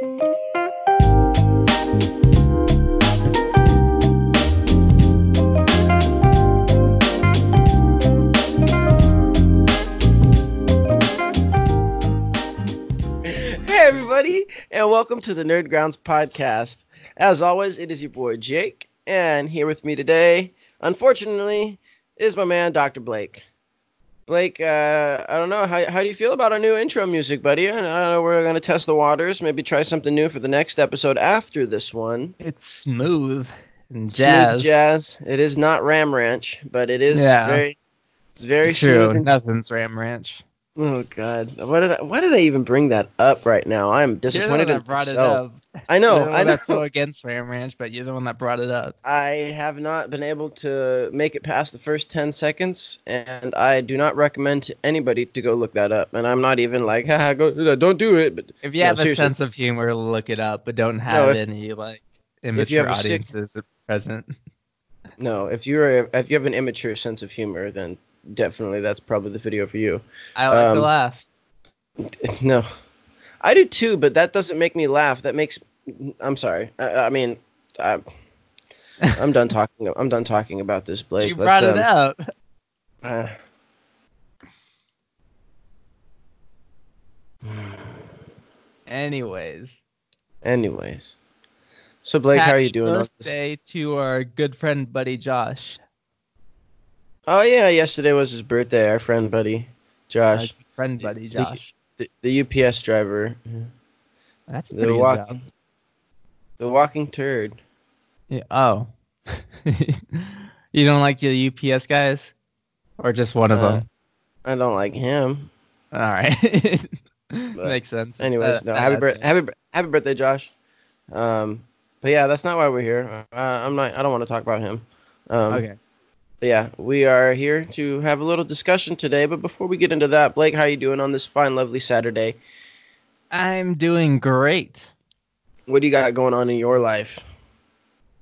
Hey, everybody, and welcome to the Nerdgrounds podcast. As always, it is your boy Jake, and here with me today, unfortunately, is my man Dr. Blake. Blake, uh, I don't know how how do you feel about our new intro music, buddy? I don't know we're gonna test the waters, maybe try something new for the next episode after this one. It's smooth and jazz. Smooth jazz. It is not Ram Ranch, but it is Yeah. very. It's very True. smooth. and- Nothing's Ram Ranch. Oh God, why did I, why did I even bring that up right now? I'm disappointed one in that brought it myself. up. I know, You're I one know. that's so against Ram Ranch, but you're the one that brought it up. I have not been able to make it past the first 10 seconds, and I do not recommend to anybody to go look that up. And I'm not even like, haha, go, don't do it. But If you No, have a sense of humor, look it up, but don't have if- any like immature have sick- audiences present. no, if you're if you have an immature sense of humor, then definitely that's probably the video for you. I like Um, to laugh. No, I do too, but that doesn't make me laugh. That makes I'm sorry. I, I mean, I, I'm done talking. I'm done talking about this, Blake. You Let's, brought it um, up. uh, Anyways, anyways, so Blake, how are you happy doing? on this- Birthday to our good friend buddy Josh. Oh yeah, yesterday was his birthday. Our friend buddy, Josh, friend buddy the- Josh. the, the UPS driver, That's a the walk- job. The walking turd. Yeah, oh. you don't like the UPS guys? Or just one of Uh, them? I don't like him. All right. Makes sense. Anyways, Uh, no, happy birthday, happy happy birthday, Josh. Um, but yeah, that's not why we're here. Uh, I'm not. I don't want to talk about him. Um, Okay. Yeah, we are here to have a little discussion today. But before we get into that, Blake, how you doing on this fine, lovely Saturday? I'm doing great. What do you got going on in your life?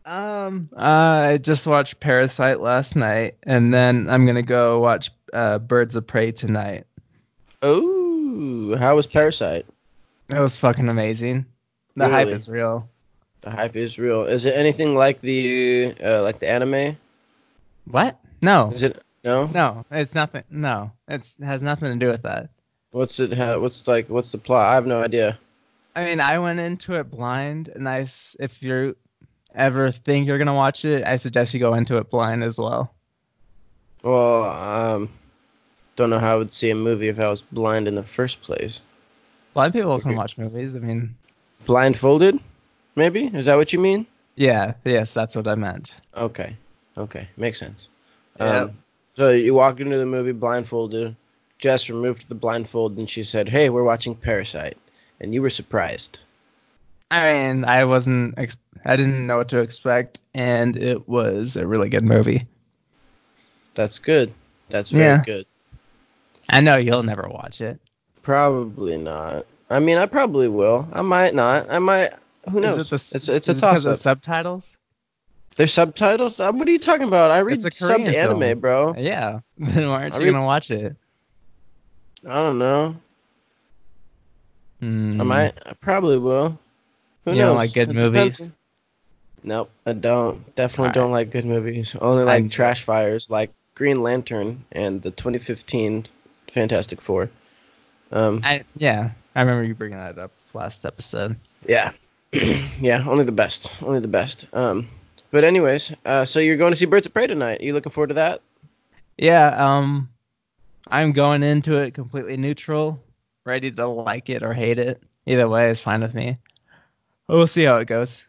Um, uh, I just watched Parasite last night, and then I'm gonna go watch uh, Birds of Prey tonight. Oh, how was Parasite? That was fucking amazing. The hype is real. The hype is real. Is it anything like the uh, like the anime? What? No, Is it no? no, it's nothing. No, it's it has nothing to do with that. What's it? Ha- what's like? What's the plot? I have no idea. I mean, I went into it blind, and I, if you ever think you're gonna watch it, I suggest you go into it blind as well. Well, um, don't know how I would see a movie if I was blind in the first place. Blind people can watch movies. I mean, Blindfolded, maybe? Is that what you mean? yeah, yes, that's what I meant. Okay, okay, makes sense. Yeah. Um, so you walked into the movie blindfolded. Jess removed the blindfold and she said, "Hey, we're watching Parasite," and you were surprised. I mean, I wasn't, ex- I didn't know what to expect, and it was a really good movie. That's good. That's very Yeah. good. I know you'll never watch it. Probably not. I mean, I probably will. I might not. I might. Who knows? It the, it's it's a is it because toss of up. subtitles? There's subtitles. Uh, What are you talking about? I read It's a subbed anime, bro. Yeah. Then why aren't I you read gonna watch it? I don't know. Hmm. I might. I probably will. Who You knows? don't like good It depends. movies? Nope, I don't. Definitely Alright. don't like good movies. Only like I'm- trash fires, like Green Lantern and the 2015 Fantastic Four. Um, I, yeah, I remember you bringing that up last episode. yeah, yeah. Only the best. Only the best. Um, but anyways, uh, so you're going to see Birds of Prey tonight. Are you looking forward to that? Yeah, um, I'm going into it completely neutral, ready to like it or hate it. Either way is fine with me. We'll see how it goes.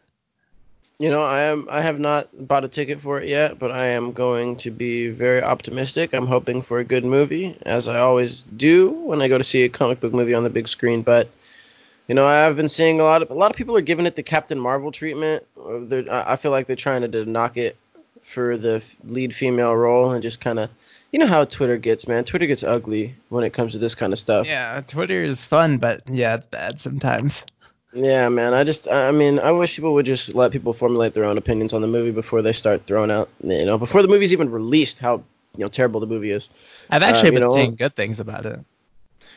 You know, I am. I have not bought a ticket for it yet, but I am going to be very optimistic. I'm hoping for a good movie, as I always do when I go to see a comic book movie on the big screen. But you know, I've been seeing a lot of a lot of people are giving it the Captain Marvel treatment. They're- I feel like they're trying to knock it for the lead female role and just kind of, you know how Twitter gets, man. Twitter gets ugly when it comes to this kind of stuff. Yeah, Twitter is fun, but yeah, it's bad sometimes. Yeah, man. I just, I mean, I wish people would just let people formulate their own opinions on the movie before they start throwing out, you know, before the movie's even released, how you know terrible the movie is. I've actually Uh, been know- seeing good things about it.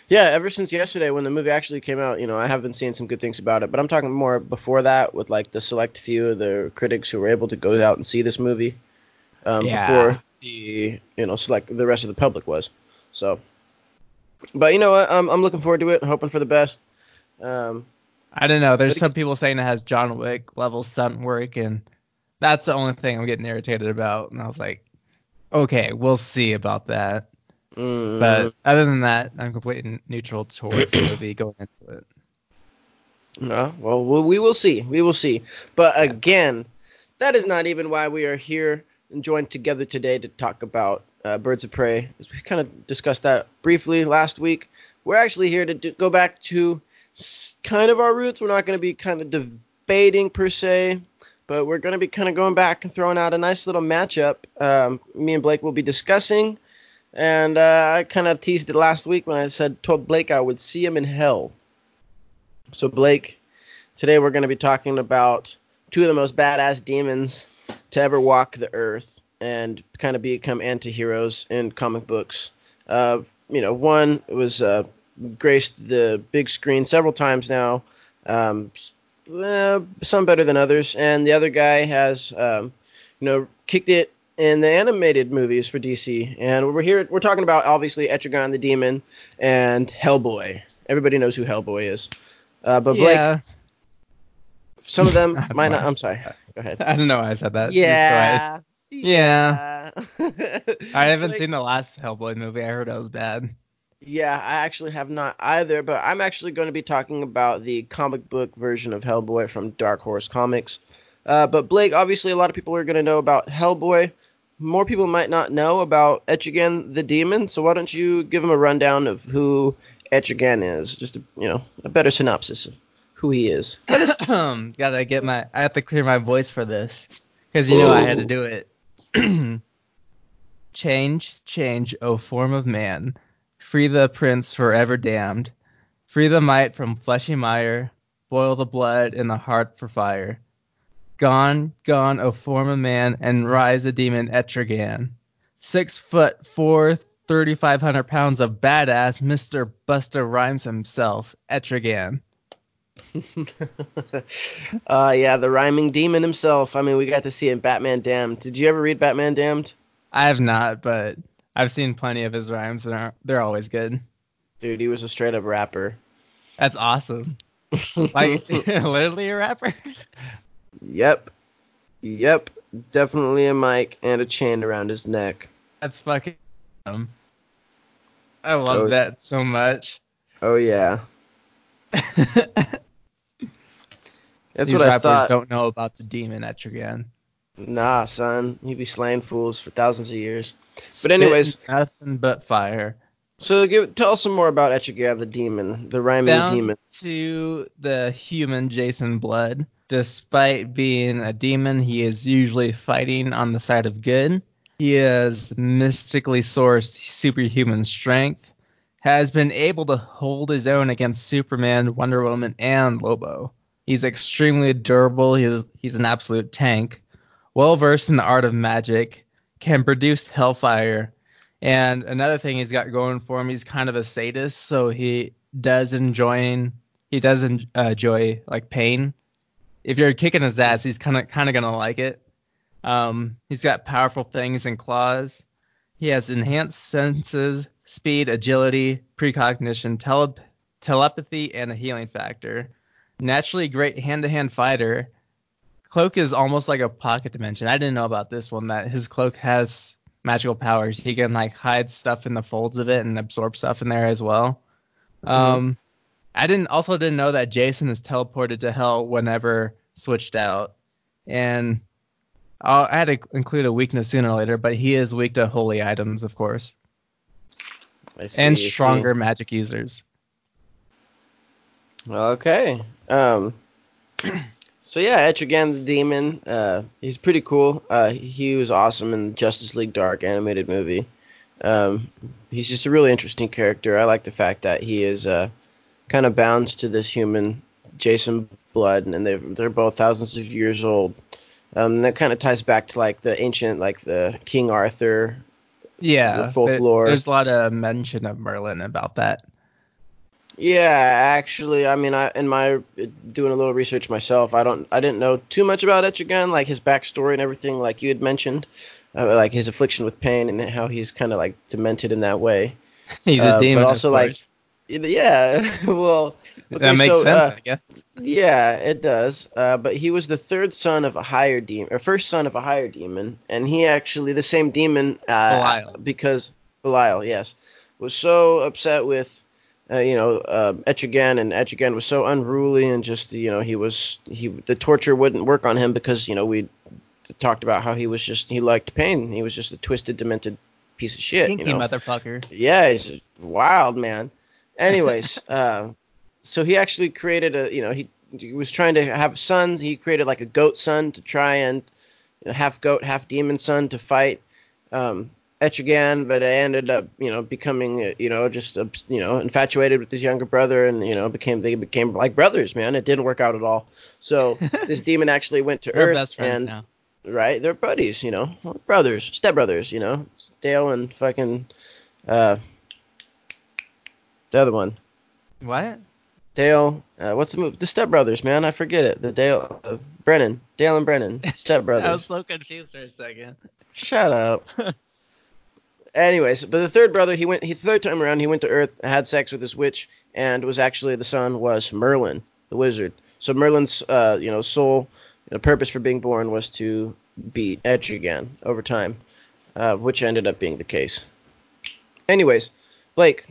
Yeah, ever since yesterday when the movie actually came out, you know, I have been seeing some good things about it. But I'm talking more before that with like the select few of the critics who were able to go out and see this movie um, Yeah. before the you know select the rest of the public was. So, but you know what? I'm I'm looking forward to it. hoping for the best. Um, I don't know. There's some people saying it has John Wick level stunt work, and that's the only thing I'm getting irritated about. And I was like, okay, we'll see about that. mm, But other than that, I'm completely neutral towards the movie going into it. Uh, well, we we will see. We will see. But again, that is not even why we are here and joined together today to talk about uh, Birds of Prey. We kind of discussed that briefly last week. We're actually here to do, go back to kind of our roots. We're not going to be kind of debating per se, but we're going to be kind of going back and throwing out a nice little matchup. Um, me and Blake will be discussing. And uh, I kind of teased it last week when I said told Blake I would see him in hell. So Blake, today we're going to be talking about two of the most badass demons to ever walk the earth and kind of become anti-heroes in comic books. Uh, you know, one was uh, graced the big screen several times now. Um, uh, some better than others, and the other guy has, um, you know, kicked it in the animated movies for DC. And we're here. We're talking about obviously Etrigan the Demon and Hellboy. Everybody knows who Hellboy is. Uh, but Blake, yeah, some of them might not. I'm sorry. Go ahead. I don't know why I said that. Just go. Yeah. I haven't Like, seen the last Hellboy movie. I heard it was bad. Yeah, I actually have not either, but I'm actually going to be talking about the comic book version of Hellboy from Dark Horse Comics. Uh, but Blake, obviously, a lot of people are going to know about Hellboy. More people might not know about Etrigan the Demon, so why don't you give them a rundown of who Etrigan is? Just a, you know, a better synopsis of who he is. gotta get my. I have to clear my voice for this because you know I had to do it. change, change, O form of man, free the prince forever damned, free the might from fleshy mire, boil the blood in the heart for fire. Gone, gone, O form of man, and rise a demon Etrigan. Six foot four, 3,500 pounds of badass Mr. Busta Rhymes himself, Etrigan. uh, yeah, the rhyming demon himself. I mean, we got to see in Batman Damned. Did you ever read Batman Damned? I have not, but I've seen plenty of his rhymes, and they're, they're always good. Dude, he was a straight up rapper. That's awesome. Like literally a rapper. Yep. Yep. Definitely a mic and a chain around his neck. That's fucking. Awesome. I love Oh. that so much. Oh yeah. That's These what I thought. don't know about the demon Etrigan. Nah, son. He'd be slaying fools for thousands of years. But anyways- nothing but fire. So give tell us some more about Etrigan the demon, the rhyming Down demon. to the human Jason Blood. Despite being a demon, he is usually fighting on the side of good. He has mystically sourced superhuman strength, has been able to hold his own against Superman, Wonder Woman, and Lobo. He's extremely durable. He's, he's an absolute tank. Well versed in the art of magic, can produce hellfire. And another thing he's got going for him, he's kind of a sadist, so he does enjoying he does uh, enjoy like pain. If you're kicking his ass, he's kind of kind of gonna like it. Um, he's got powerful things and claws. He has enhanced senses, speed, agility, precognition, tele- telepathy, and a healing factor. Naturally great hand-to-hand fighter. Cloak is almost like a pocket dimension. I didn't know about this one that his cloak has magical powers. He can like hide stuff in the folds of it and absorb stuff in there as well. Um, I didn't also didn't know that Jason is teleported to hell whenever switched out, and I'll, I had to include a weakness sooner or later. But he is weak to holy items, of course, I see, and stronger magic users. Okay. Um. So yeah, Etrigan the Demon. Uh, he's pretty cool. Uh, he was awesome in Justice League Dark animated movie. Um, he's just a really interesting character. I like the fact that he is uh, kind of bound to this human Jason Blood, and they're they're both thousands of years old. Um, that kind of ties back to like the ancient, like the King Arthur. Yeah, The folklore. there's a lot of mention of Merlin about that. Yeah, actually, I mean, I in my doing a little research myself, I don't, I didn't know too much about Etrigan, like his backstory and everything, like you had mentioned, uh, like his affliction with pain and how he's kind of like demented in that way. He's a Uh, demon. but also like, yeah, well, that makes so, sense, uh, I guess. Yeah, it does. Uh, but he was the third son of a higher demon, or first son of a higher demon, and he actually the same demon, uh, Belial. because Belial, yes, was so upset with, uh, you know, uh, Etrigan, and Etrigan was so unruly, and just you know he was he the torture wouldn't work on him because you know we talked about how he was just he liked pain, he was just a twisted, demented piece of shit. You know? motherfucker. Yeah, he's a wild man. Anyways, uh, so he actually created a, you know, he, he was trying to have sons. He created like a goat son to try and you know, half goat, half demon son to fight um, Etrigan, but I ended up, you know, becoming, you know, just, uh, you know, infatuated with his younger brother, and you know, became they became like brothers. Man, it didn't work out at all. So this demon actually went to They're Earth, best friends and now. right? They're buddies, you know, brothers, stepbrothers, you know. It's Dale and fucking uh, the other one, What? Dale. Uh, what's the movie? The stepbrothers, man. I forget it. The Dale, uh, Brennan, Dale and Brennan, stepbrothers. I was so confused for a second. Shut up. Anyways, but the third brother, he went. He third time around, he went to Earth, had sex with this witch, and was actually the son was Merlin, the wizard. So Merlin's, uh, you know, sole you know, purpose for being born was to beat Etrigan over time, uh, which ended up being the case. Anyways, Blake.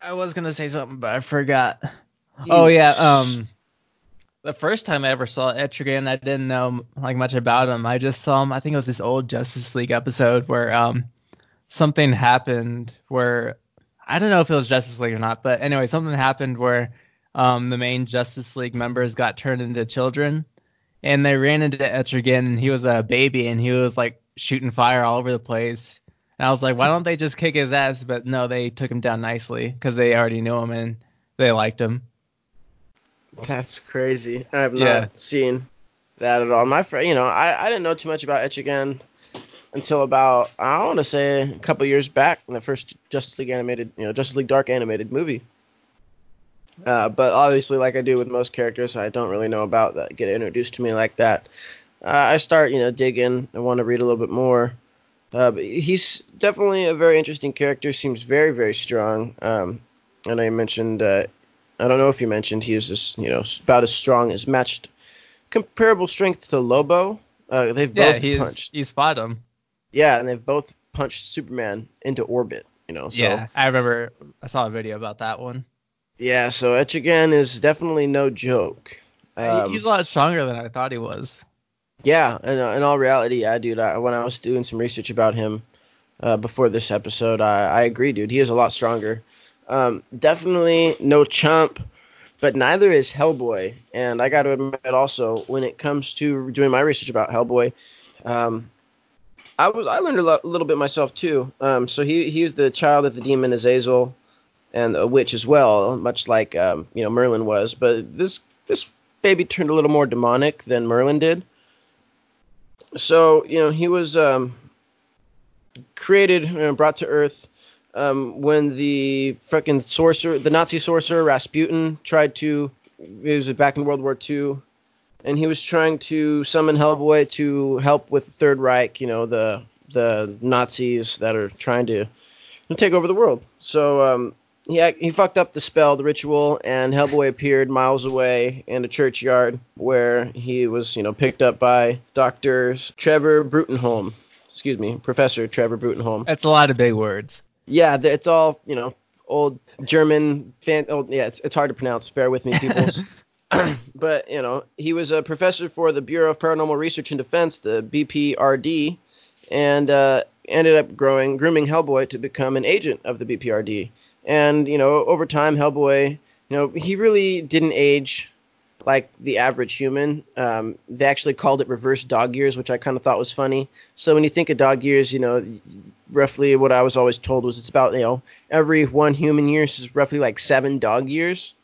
I was gonna say something, but I forgot. Oh yeah, um, the first time I ever saw Etrigan, I didn't know like much about him. I just saw him. I think it was this old Justice League episode where um something happened where I don't know if it was Justice League or not, but anyway, something happened where um the main Justice League members got turned into children, and they ran into Etrigan, and he was a baby, and he was like shooting fire all over the place. And I was like, why don't they just kick his ass? But no, they took him down nicely because they already knew him and they liked him. That's crazy. I have not Yeah. seen that at all. My friend, you know, I, I didn't know too much about Etrigan until about I want to say a couple years back in the first Justice League animated, you know, Justice League Dark animated movie. Uh, but obviously, like I do with most characters, I don't really know about that. Get introduced to me like that. Uh, I start, you know, digging. I want to read a little bit more. Uh, but he's definitely a very interesting character. Seems very, very strong. Um, and I mentioned uh, I don't know if you mentioned he was just you know about as strong as matched comparable strength to Lobo. Uh, they've Yeah, both he's punched. he's fought him. Yeah, and they've both punched Superman into orbit. You know, so Yeah, I remember I saw a video about that one. yeah. So Etrigan is definitely no joke. Um, he's a lot stronger than I thought he was. Yeah, in, in all reality, yeah, dude. I, when I was doing some research about him uh, before this episode, I, I agree, dude. He is a lot stronger. Um, definitely no chump, but neither is Hellboy. And I got to admit, also, when it comes to doing my research about Hellboy, um, I was I learned a, lot, a little bit myself too. Um, so he he's the child of the demon Azazel, and a witch as well, much like um, you know Merlin was. But this this baby turned a little more demonic than Merlin did so you know he was um, created and brought to Earth um, when the fucking sorcerer, the Nazi sorcerer Rasputin, tried to. It was back in World War II, and he was trying to summon Hellboy to help with the Third Reich. You know the the Nazis that are trying to take over the world. So um, he he fucked up the spell, the ritual, and Hellboy appeared miles away in a churchyard where he was, you know, picked up by doctors Trevor Bruttenholm. Excuse me, Professor Trevor Bruttenholm. That's a lot of big words. Yeah, it's all you know, old German fan. Oh, yeah, it's it's hard to pronounce. Bear with me, peoples. but you know, he was a professor for the Bureau of Paranormal Research and Defense, the BPRD, and uh, ended up growing grooming Hellboy to become an agent of the BPRD. And you know, over time, Hellboy, you know, he really didn't age like the average human. Um, they actually called it reverse dog years, which I kind of thought was funny. So when you think of dog years, you know, roughly what I was always told was it's about you know every one human year is roughly like seven dog years.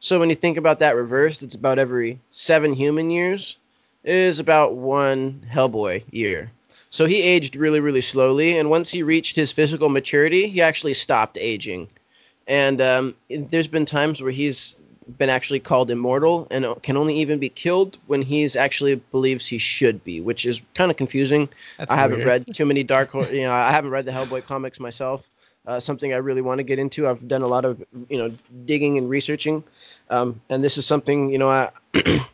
So when you think about that reversed, it's about every seven human years is about one Hellboy year. So he aged really, really slowly, and once he reached his physical maturity, he actually stopped aging. and um, there's been times where he's been actually called immortal and can only even be killed when he's actually believes he should be, which is kind of confusing. That's I haven't weird. read too many Dark Horse. You know, I haven't read the Hellboy comics myself. Uh, something I really want to get into. I've done a lot of you know digging and researching, um, and this is something you know I,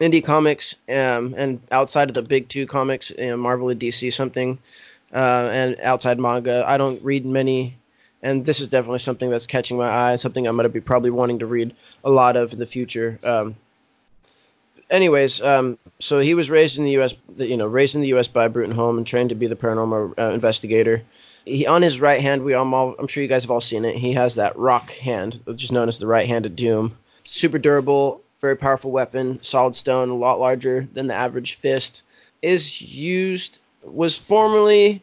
indie comics um, and outside of the big two comics, you know, Marvel and DC, something, uh, and outside manga. I don't read many, and this is definitely something that's catching my eye. Something I'm going to be probably wanting to read a lot of in the future. Um, anyways, um, so he was raised in the U.S. You know, raised in the U.S. by Bruttenholm and trained to be the paranormal uh, investigator. He, on his right hand, we all, I'm sure you guys have all seen it. He has that rock hand, which is known as the right hand of doom. Super durable, very powerful weapon, solid stone, a lot larger than the average fist. Is used was formerly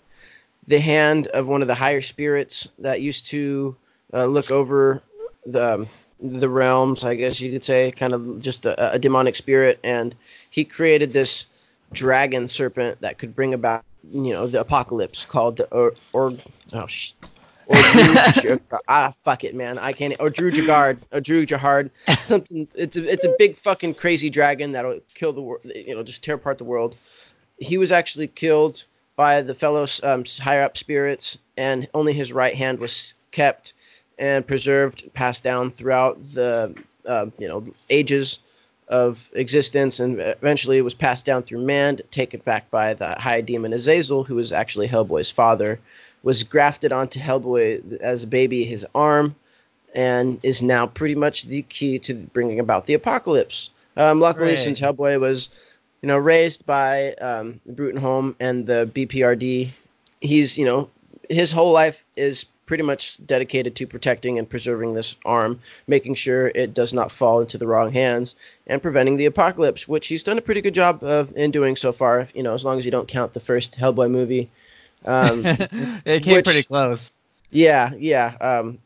the hand of one of the higher spirits that used to uh, look over the um, the realms, I guess you could say, kind of just a, a demonic spirit, and he created this dragon serpent that could bring about, you know, the apocalypse called the or or oh sh- or Drew, ah fuck it man. I can't or Drew Jagard or Drew Jahard. Something it's a, it's a big fucking crazy dragon that'll kill the world you know just tear apart the world. He was actually killed by the fellow um, higher up spirits, and only his right hand was kept and preserved, passed down throughout the uh, you know ages of existence, and eventually it was passed down through man, taken back by the high demon Azazel, who was actually Hellboy's father, was grafted onto Hellboy as a baby, his arm, and is now pretty much the key to bringing about the apocalypse. Um, luckily, Hooray. since Hellboy was you know raised by um, Bruttenholm and the BPRD, he's you know his whole life is pretty much dedicated to protecting and preserving this arm, making sure it does not fall into the wrong hands, and preventing the apocalypse, which he's done a pretty good job of in doing so far. You know, as long as you don't count the first Hellboy movie. Um, it came which- pretty close. yeah, yeah. Um,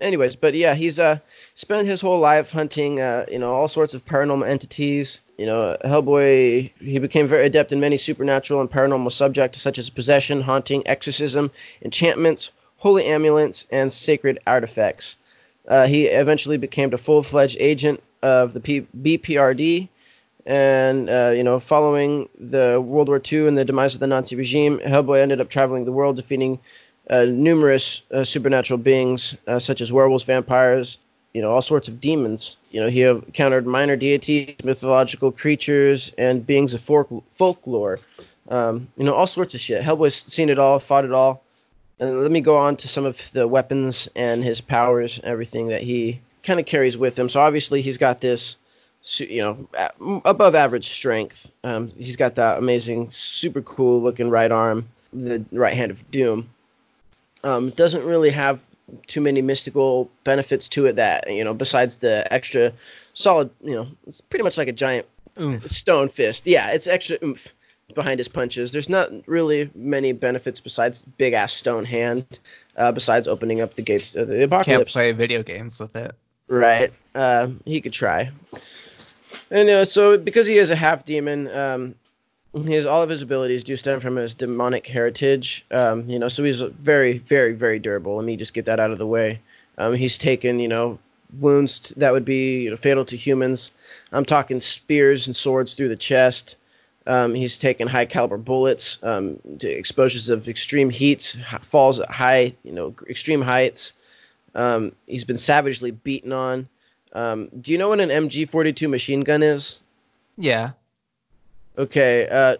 anyways, but yeah, he's uh spent his whole life hunting, uh, you know, all sorts of paranormal entities. You know, Hellboy. He became very adept in many supernatural and paranormal subjects such as possession, haunting, exorcism, enchantments, holy amulets, and sacred artifacts. Uh, he eventually became a full-fledged agent of the P- BPRD, and uh, you know, following the World War II and the demise of the Nazi regime, Hellboy ended up traveling the world, defeating uh, numerous uh, supernatural beings, uh, such as werewolves, vampires, you know, all sorts of demons. You know, he encountered minor deities, mythological creatures, and beings of folk- folklore. Um, you know, all sorts of shit. Hellboy's seen it all, fought it all. And let me go on to some of the weapons and his powers, and everything that he kind of carries with him. So obviously he's got this, you know, above average strength. Um, he's got that amazing, super cool looking right arm, the right hand of doom. Um, doesn't really have too many mystical benefits to it that you know besides the extra solid you know it's pretty much like a giant Oomph. stone fist yeah it's extra oomph behind his punches there's not really many benefits besides big ass stone hand uh, besides opening up the gates of the Can't apocalypse play video games with it. Right. Uh, he could try. And uh, so, because he is a half demon, um, has all of his abilities do stem from his demonic heritage. Um, you know, so he's very, very, very durable. Let me just get that out of the way. Um, he's taken, you know, wounds that would be you know, fatal to humans. I'm talking spears and swords through the chest. Um, he's taken high caliber bullets um, exposures of extreme heats, falls at high, you know, extreme heights. Um, he's been savagely beaten on. Um, do you know what an MG42 machine gun is? Yeah. Okay, uh,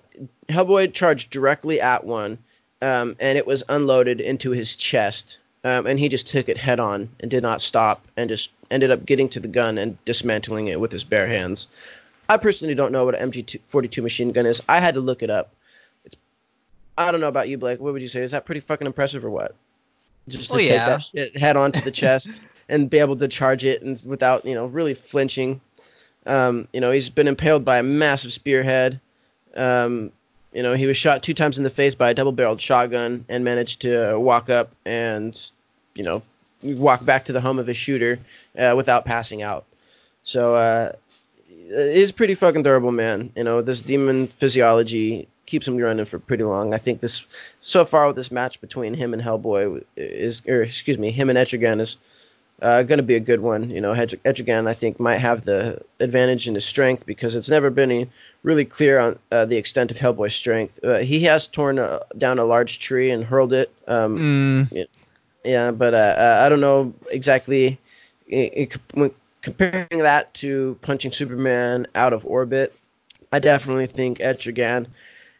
Hellboy charged directly at one, um, and it was unloaded into his chest. Um, and he just took it head on and did not stop, and just ended up getting to the gun and dismantling it with his bare hands. I personally don't know what an MG42 machine gun is. I had to look it up. It's, I don't know about you, Blake. What would you say? Is that pretty fucking impressive or what? Just to Oh, take yeah. that shit head on to the chest and be able to charge it and without you know really flinching. Um, you know, he's been impaled by a massive spearhead. Um, you know, he was shot two times in the face by a double-barreled shotgun and managed to walk up and, you know, walk back to the home of his shooter uh, without passing out. So, uh, he's pretty fucking durable man. You know, this demon physiology keeps him running for pretty long. I think this so far with this match between him and Hellboy is, or excuse me, him and Etrigan is uh, going to be a good one. You know, Etrigan I think might have the advantage in his strength because it's never been really clear on uh, the extent of Hellboy's strength. Uh, he has torn a, down a large tree and hurled it. Um, mm. Yeah, but uh, uh, I don't know exactly. It, it, comparing that to punching Superman out of orbit, I definitely think Etrigan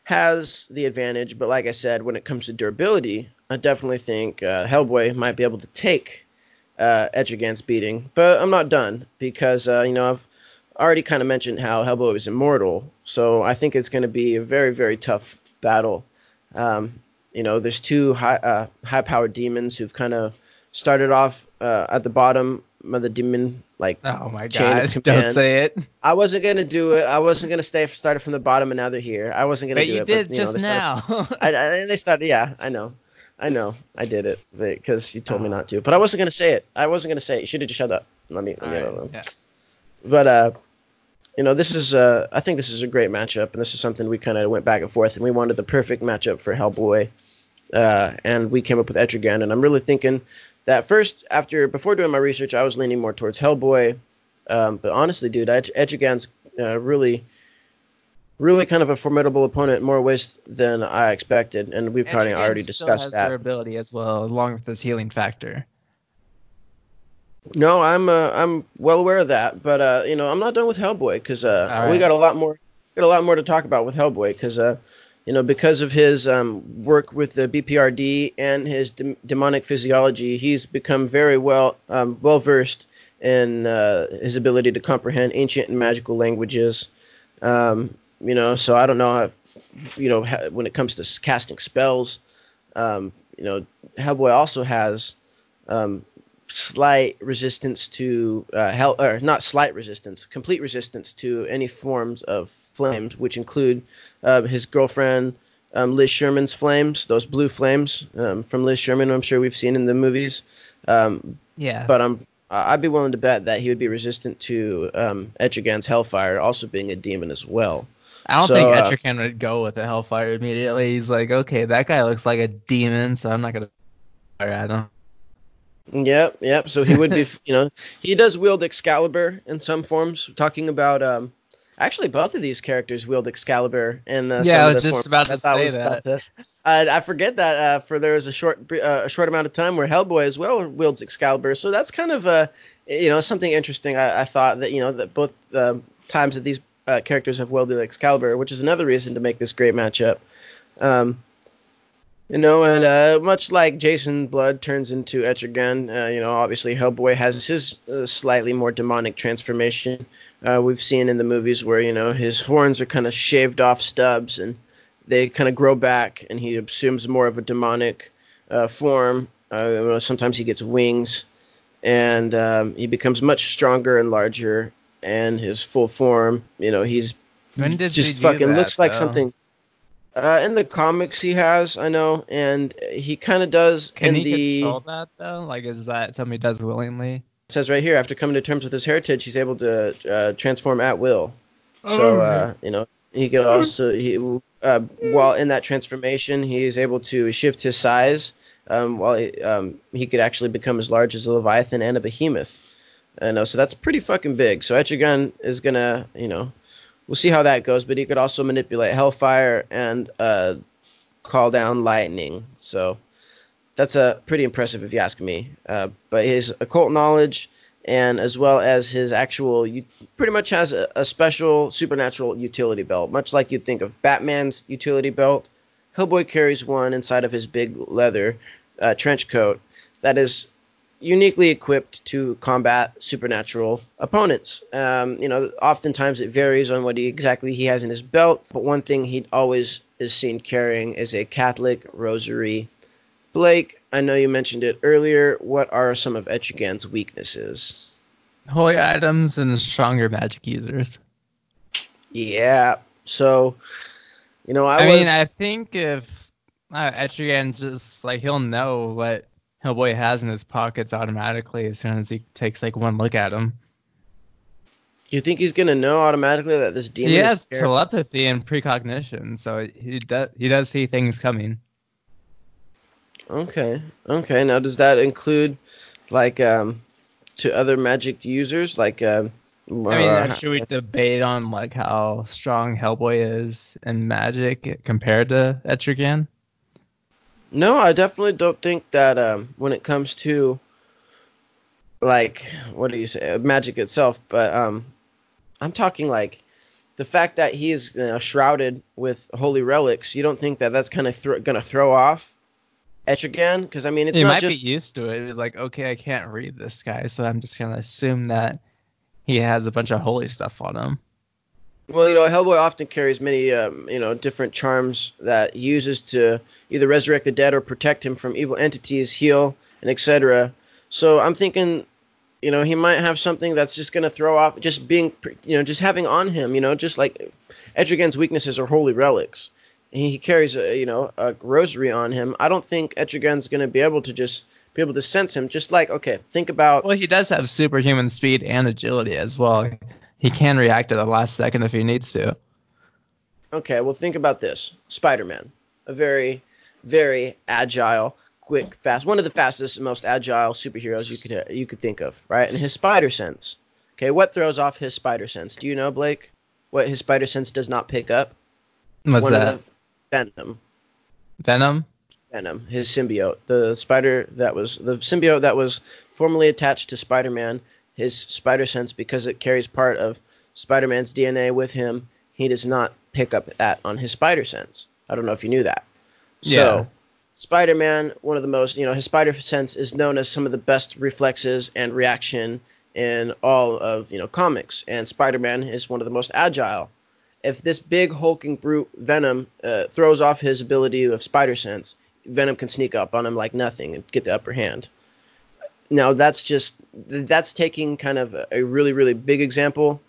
has the advantage. But like I said, when it comes to durability, I definitely think uh, Hellboy might be able to take uh, against beating. But I'm not done because uh, you know I've already kind of mentioned how Hellboy is immortal, so I think it's going to be a very very tough battle. Um, you know, there's two high uh, high powered demons who've kind of started off uh, at the bottom of the demon like oh my god don't say it. I wasn't gonna do it. I wasn't gonna stay started from the bottom and now they're here. I wasn't gonna but do you it did but you just know, now. I, I, they started yeah i know i know i did it because you told oh. me not to but i wasn't gonna say it i wasn't gonna say it you should have just shut up let me, let me right. yeah. but uh you know this is uh i think this is a great matchup and this is something we kind of went back and forth and we wanted the perfect matchup for hellboy uh, and we came up with Etrigan, and I'm really thinking that first after before doing my research, I was leaning more towards Hellboy. Um, but honestly, dude, Etrigan's uh, really, really kind of a formidable opponent in more ways than I expected, and we've probably already discussed still has that. Durability as well, along with this healing factor. No, I'm uh, I'm well aware of that, but uh, you know I'm not done with Hellboy because uh, right. we got a lot more got a lot more to talk about with Hellboy because uh, you know, because of his um, work with the BPRD and his de- demonic physiology, he's become very well um, well versed in uh, his ability to comprehend ancient and magical languages. Um, you know, so I don't know how, you know, when it comes to casting spells, um, you know, Hellboy also has um, slight resistance to uh, hell, or not slight resistance, complete resistance to any forms of flames, which include uh, his girlfriend um, Liz Sherman's flames, those blue flames um, from Liz Sherman. I'm sure we've seen in the movies. Um, yeah, but I'm I'd be willing to bet that he would be resistant to um, Etrigan's Hellfire, also being a demon as well. I don't so, think uh, Etrigan would go with the Hellfire immediately. He's like, okay, that guy looks like a demon, so I'm not gonna fire at him. Yep, yep. So he would be, you know, he does wield Excalibur in some forms. Talking about, um, actually, both of these characters wield Excalibur in uh, yeah. I was just about to say that. To, uh, I forget that uh, for there was a short, uh, a short amount of time where Hellboy as well wields Excalibur. So that's kind of a, you know, something interesting. I, I thought that you know that both um, times that these uh, characters have wielded Excalibur, which is another reason to make this great matchup. Um, you know, and uh, much like Jason Blood turns into Etrigan, uh, you know, obviously Hellboy has his uh, slightly more demonic transformation. Uh, we've seen in the movies where you know his horns are kind of shaved off stubs and they kind of grow back, and he assumes more of a demonic uh, form. Uh, sometimes he gets wings, and um, he becomes much stronger and larger. And his full form, you know, he's just fucking that, looks though? like something uh, in the comics, he has, I know, and he kind of does. Can in he the, control that though? Like, is that something he does willingly? It says right here, after coming to terms with his heritage, he's able to uh, transform at will. So, uh, you know, he could also he uh, while in that transformation, he is able to shift his size. Um, while he, um, he could actually become as large as a leviathan and a behemoth. And uh, so that's pretty fucking big. So Etrigan is gonna, you know, we'll see how that goes. But he could also manipulate Hellfire and uh, call down lightning. So that's a uh, pretty impressive if you ask me. Uh, but his occult knowledge and as well as his actual, you pretty much has a, a, special supernatural utility belt, much like you'd think of Batman's utility belt. Hellboy carries one inside of his big leather uh, trench coat that is uniquely equipped to combat supernatural opponents. Um, you know, oftentimes it varies on what he, exactly he has in his belt, but one thing he always is seen carrying is a Catholic rosary. Blake, I know you mentioned it earlier. What are some of Etrigan's weaknesses? Holy items and stronger magic users. Yeah. So, you know, I, I was... mean, I think if uh, Etrigan just like he'll know what Hellboy has in his pockets automatically as soon as he takes like one look at him. You think he's gonna know automatically that this demon? He has telepathy and precognition, so he does he does see things coming. Okay. Okay. Now, does that include like um to other magic users? Like, um, I mean, uh, should we debate on like how strong Hellboy is in magic compared to Etrigan? No, I definitely don't think that um when it comes to like what do you say magic itself, but um I'm talking like the fact that he is you know, shrouded with holy relics. You don't think that that's kind of thro- gonna throw off Etrigan? Because I mean, it's he not might just be used to it. Like, okay, I can't read this guy, so I'm just gonna assume that he has a bunch of holy stuff on him. Well, you know, Hellboy often carries many, um, you know, different charms that he uses to either resurrect the dead or protect him from evil entities, heal, and etc. So I'm thinking, you know, he might have something that's just going to throw off, just being, you know, just having on him, you know, just like Etrigan's weaknesses are holy relics. He carries, a, you know, a rosary on him. I don't think Etrigan's going to be able to just be able to sense him. Just like, okay, think about Well, he does have superhuman speed and agility as well. He can react at the last second if he needs to. Okay, well, think about this Spider Man, a very, very agile, quick, fast, one of the fastest and most agile superheroes you could you could think of, right? And his spider sense. Okay, what throws off his spider sense? Do you know, Blake? What his spider sense does not pick up? What's one that? venom. Venom? Venom, his symbiote, the spider that was the symbiote that was formerly attached to Spider-Man. His spider sense, because it carries part of Spider-Man's DNA with him, he does not pick up that on his spider sense. I don't know if you knew that. Yeah. So, Spider-Man, one of the most, you know, his spider sense is known as some of the best reflexes and reaction in all of you know comics, and Spider-Man is one of the most agile if this big hulking brute Venom uh, throws off his ability of spider sense, Venom can sneak up on him like nothing and get the upper hand. Now that's just that's taking kind of a really really big example,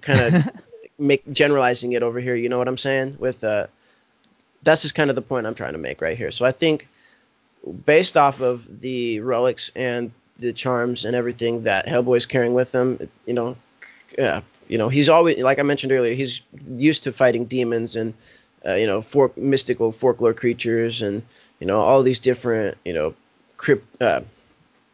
kind of make generalizing it over here. You know what I'm saying? With uh, that's just kind of the point I'm trying to make right here. So I think based off of the relics and the charms and everything that Hellboy's carrying with him, you know, yeah, you know, he's always like I mentioned earlier, he's used to fighting demons and uh, you know, folk, mystical folklore creatures and you know all these different you know, crypt, uh,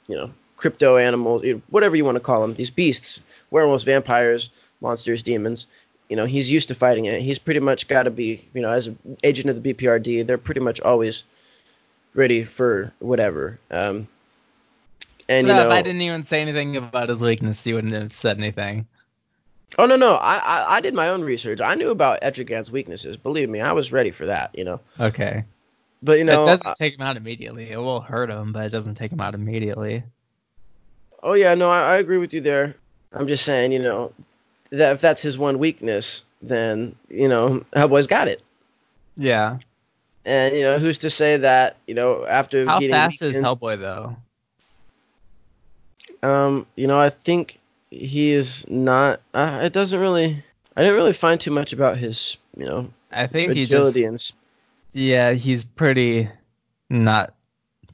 you know, crypto animals, whatever you want to call them, these beasts, werewolves, vampires, monsters, demons. You know, he's used to fighting it. He's pretty much got to be, you know, as an agent of the BPRD, they're pretty much always ready for whatever. Um, and so you know, if I didn't even say anything about his weakness, you wouldn't have said anything. Oh no no I, I I did my own research. I knew about Etrigan's weaknesses. Believe me, I was ready for that. You know, Okay. But you know, it doesn't uh, take him out immediately. It will hurt him, but it doesn't take him out immediately. oh yeah, no, I, I agree with you there. I'm just saying, you know, that if that's his one weakness, then you know, Hellboy's got it. Yeah. And you know, who's to say that you know after How fast is Hellboy though? Um, you know, I think he is not. Uh, it doesn't really. I didn't really find too much about his, you know, I think he just agility and. Yeah, he's pretty not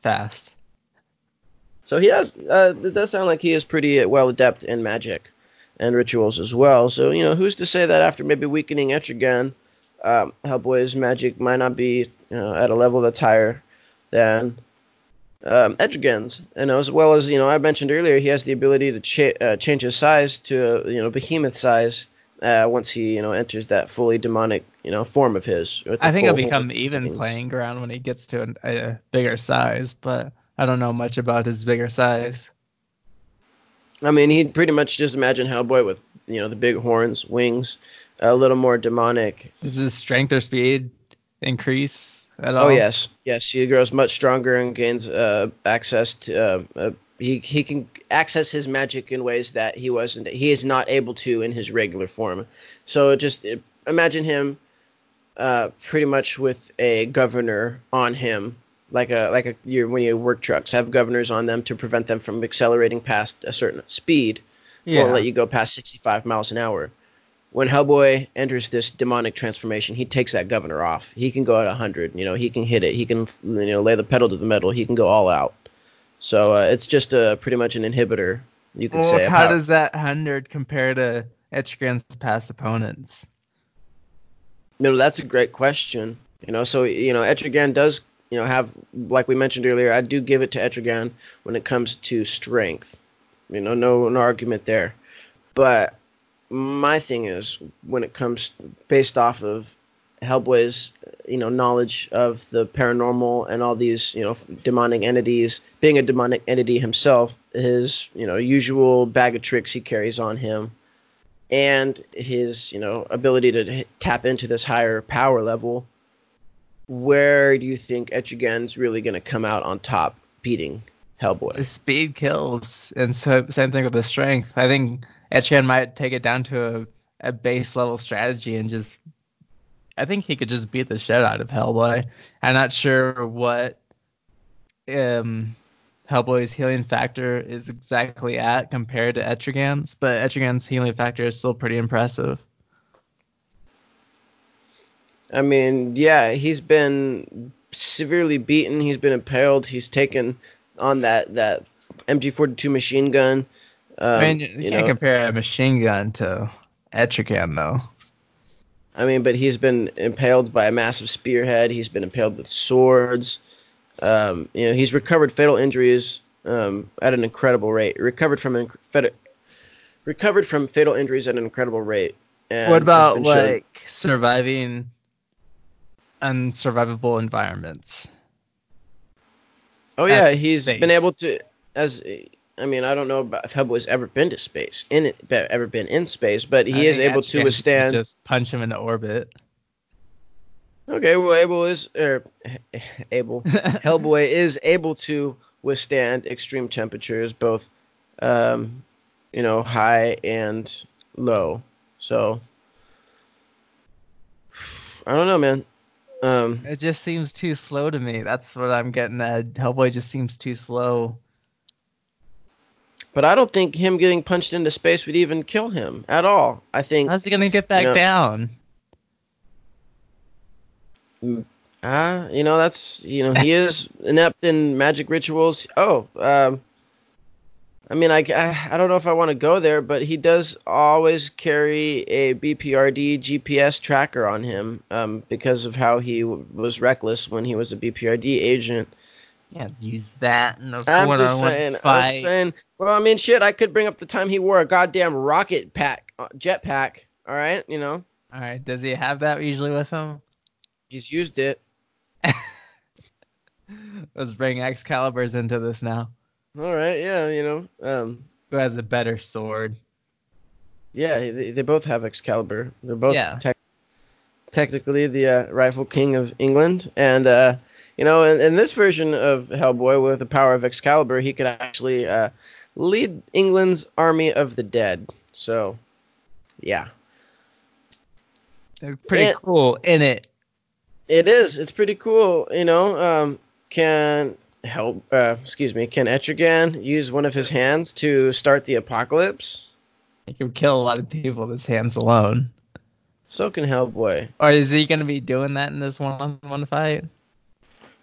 fast. So he has. Uh, it does sound like he is pretty well adept in magic and rituals as well. So you know, who's to say that after maybe weakening Etrigan, um, Hellboy's magic might not be you know, at a level that's higher than um, Etrigan's. And as well as you know, I mentioned earlier, he has the ability to cha- uh, change his size to you know behemoth size uh, once he you know enters that fully demonic you know form of his. I think it'll become even things. playing ground when he gets to an, a bigger size, but I don't know much about his bigger size. I mean, he'd pretty much just imagine Hellboy with you know the big horns, wings, a little more demonic. Does his strength or speed increase at all? Oh yes, yes, he grows much stronger and gains uh, access to. Uh, uh, he he can access his magic in ways that he wasn't. He is not able to in his regular form. So just uh, imagine him, uh, pretty much with a governor on him, like a like a you when you work trucks have governors on them to prevent them from accelerating past a certain speed. Yeah. won't let you go past 65 miles an hour. When Hellboy enters this demonic transformation, he takes that governor off. He can go at 100. You know, he can hit it. He can you know lay the pedal to the metal. He can go all out. So uh, it's just a pretty much an inhibitor, you could Well, say. how does that hundred compare to Etrigan's past opponents? You know, that's a great question. You know, so you know, Etrigan does you know have like we mentioned earlier. I do give it to Etrigan when it comes to strength. You know, no, no argument there. But my thing is when it comes based off of Hellboy's you know knowledge of the paranormal and all these you know demonic entities, being a demonic entity himself, his you know usual bag of tricks he carries on him, and his you know ability to tap into this higher power level. Where do you think Etrigan's really going to come out on top, beating Hellboy? The speed kills, and so same thing with the strength. I think Etrigan might take it down to a, a base level strategy and just I think he could just beat the shit out of Hellboy. I'm not sure what um, Hellboy's healing factor is exactly at compared to Etrigan's, but Etrigan's healing factor is still pretty impressive. I mean, yeah, he's been severely beaten. He's been impaled. He's taken on that that MG42 machine gun. Um, I mean, you, you can't know. compare a machine gun to Etrigan, though. I mean, but he's been impaled by a massive spearhead. He's been impaled with swords. Um, you know, he's recovered fatal injuries um, at an incredible rate. Recovered from inc- recovered from fatal injuries at an incredible rate. what about like surviving unsurvivable environments? Oh yeah, he's space. been able to as I mean, I don't know if Hubble has ever been to space, in it, ever been in space, but he I is able to withstand. Just punch him into orbit. Okay, well, Abel is or Abel Hellboy is able to withstand extreme temperatures, both, um, you know, high and low. So I don't know, man. Um, it just seems too slow to me. That's what I'm getting at. Hellboy just seems too slow. But I don't think him getting punched into space would even kill him at all. I think. How's he gonna get back you know, down? Ah, uh, you know that's you know he is inept in magic rituals. Oh, um, I mean, I, I, I don't know if I want to go there, but he does always carry a BPRD GPS tracker on him um, because of how he w- was reckless when he was a BPRD agent. Yeah, use that in a I'm just saying. Fight. I'm saying. Well, I mean, shit. I could bring up the time he wore a goddamn rocket pack, uh, jet pack. All right, you know. All right. Does he have that usually with him? He's used it. Let's bring Excaliburs into this now. All right. Yeah. You know. Um. Who has a better sword? Yeah, they, they both have Excalibur. They're both yeah. Te- technically the uh, rifle king of England, and uh, you know, in, in, this version of Hellboy, with the power of Excalibur, he could actually uh, lead England's army of the dead. So, yeah, they're pretty and cool in it. It is. It's pretty cool. You know, um, can help. Uh, excuse me. Can Etrigan use one of his hands to start the apocalypse? He can kill a lot of people with his hands alone. So can Hellboy. Or is he going to be doing that in this one-on-one fight?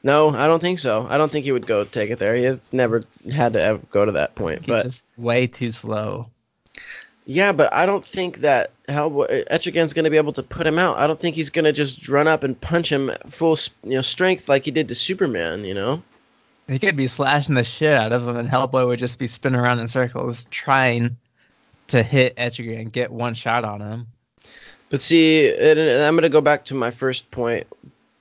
No, I don't think so. I don't think he would go take it there. He has never had to ever go to that point. He's but just way too slow. Yeah, but I don't think that Hellboy uh, Etrigan's going to be able to put him out. I don't think he's going to just run up and punch him full you know strength like he did to Superman. You know. He could be slashing the shit out of him, and Hellboy would just be spinning around in circles trying to hit Etrigan and get one shot on him. But see, I'm going to go back to my first point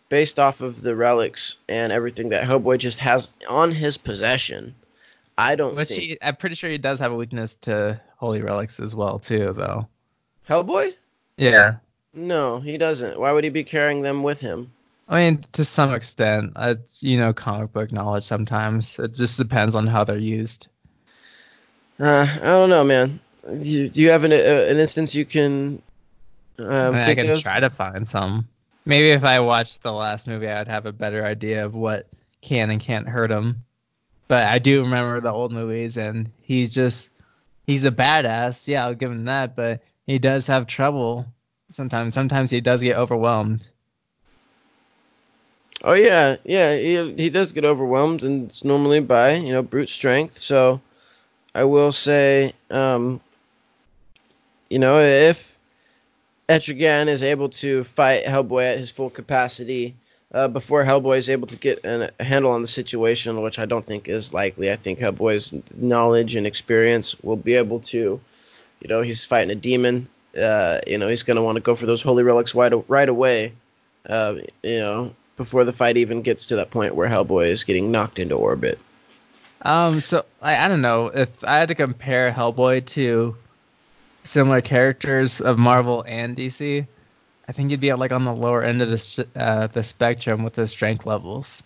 based off of the relics and everything that Hellboy just has on his possession, I don't Which think. He, I'm pretty sure he does have a weakness to holy relics as well, too, though. Hellboy? Yeah. No, he doesn't. Why would he be carrying them with him? I mean, to some extent, it's you know comic book knowledge. Sometimes it just depends on how they're used. Uh, I don't know, man. Do you, do you have an, uh, an instance you can? Um, I, mean, I can of? try to find some. Maybe if I watched the last movie, I'd have a better idea of what can and can't hurt him. But I do remember the old movies, and he's just he's a badass. Yeah, I'll give him that. But he does have trouble sometimes. Sometimes he does get overwhelmed. Oh yeah, yeah. He he does get overwhelmed, and it's normally by you know brute strength. So I will say, um, you know, if Etrigan is able to fight Hellboy at his full capacity uh, before Hellboy is able to get an, a handle on the situation, which I don't think is likely. I think Hellboy's knowledge and experience will be able to, you know, he's fighting a demon. Uh, you know, he's going to want to go for those holy relics right, right away. Uh, you know, before the fight even gets to that point where Hellboy is getting knocked into orbit. Um, so I, I don't know if I had to compare Hellboy to similar characters of Marvel and DC. I think you'd be at like on the lower end of the uh, the spectrum with the strength levels.